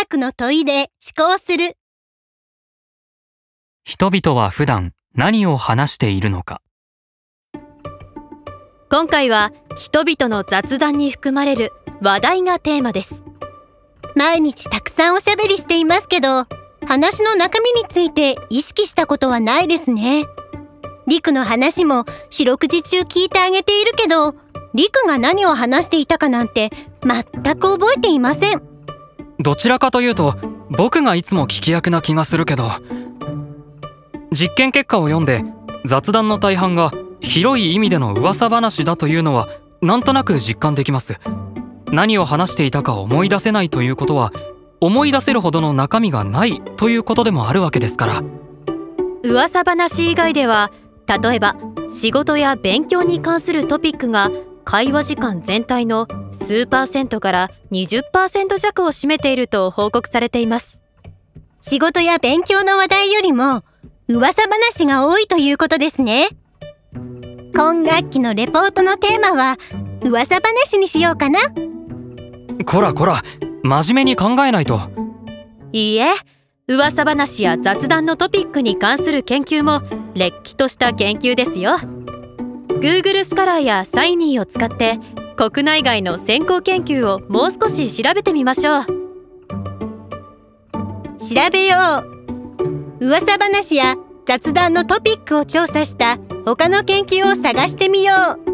学の問いで思考する。人々は普段何を話しているのか今回は人々の雑談に含まれる話題がテーマです毎日たくさんおしゃべりしていますけど、話の中身について意識したことはないですね。リクの話も四六時中聞いてあげているけど、リクが何を話していたかなんて全く覚えていません。どちらかというと僕がいつも聞き役な気がするけど実験結果を読んで雑談の大半が広い意味での噂話だというのはなんとなく実感できます。何を話していたか思い出せないということは思い出せるほどの中身がないということでもあるわけですから。噂話以外では例えば仕事や勉強に関するトピックが会話時間全体の数パーセントから20%弱を占めていると報告されています仕事や勉強の話題よりも噂話が多いということですね。今学期のレポートのテーマは噂話にしようかな。こらこら真面目に考えないといいえ噂話や雑談のトピックに関する研究もれっきとした研究ですよ Google スカラーやサイニーを使って国内外の先行研究をもう少し調べてみましょう調べよう。噂話や雑談のトピックを調査した他の研究を探してみよう。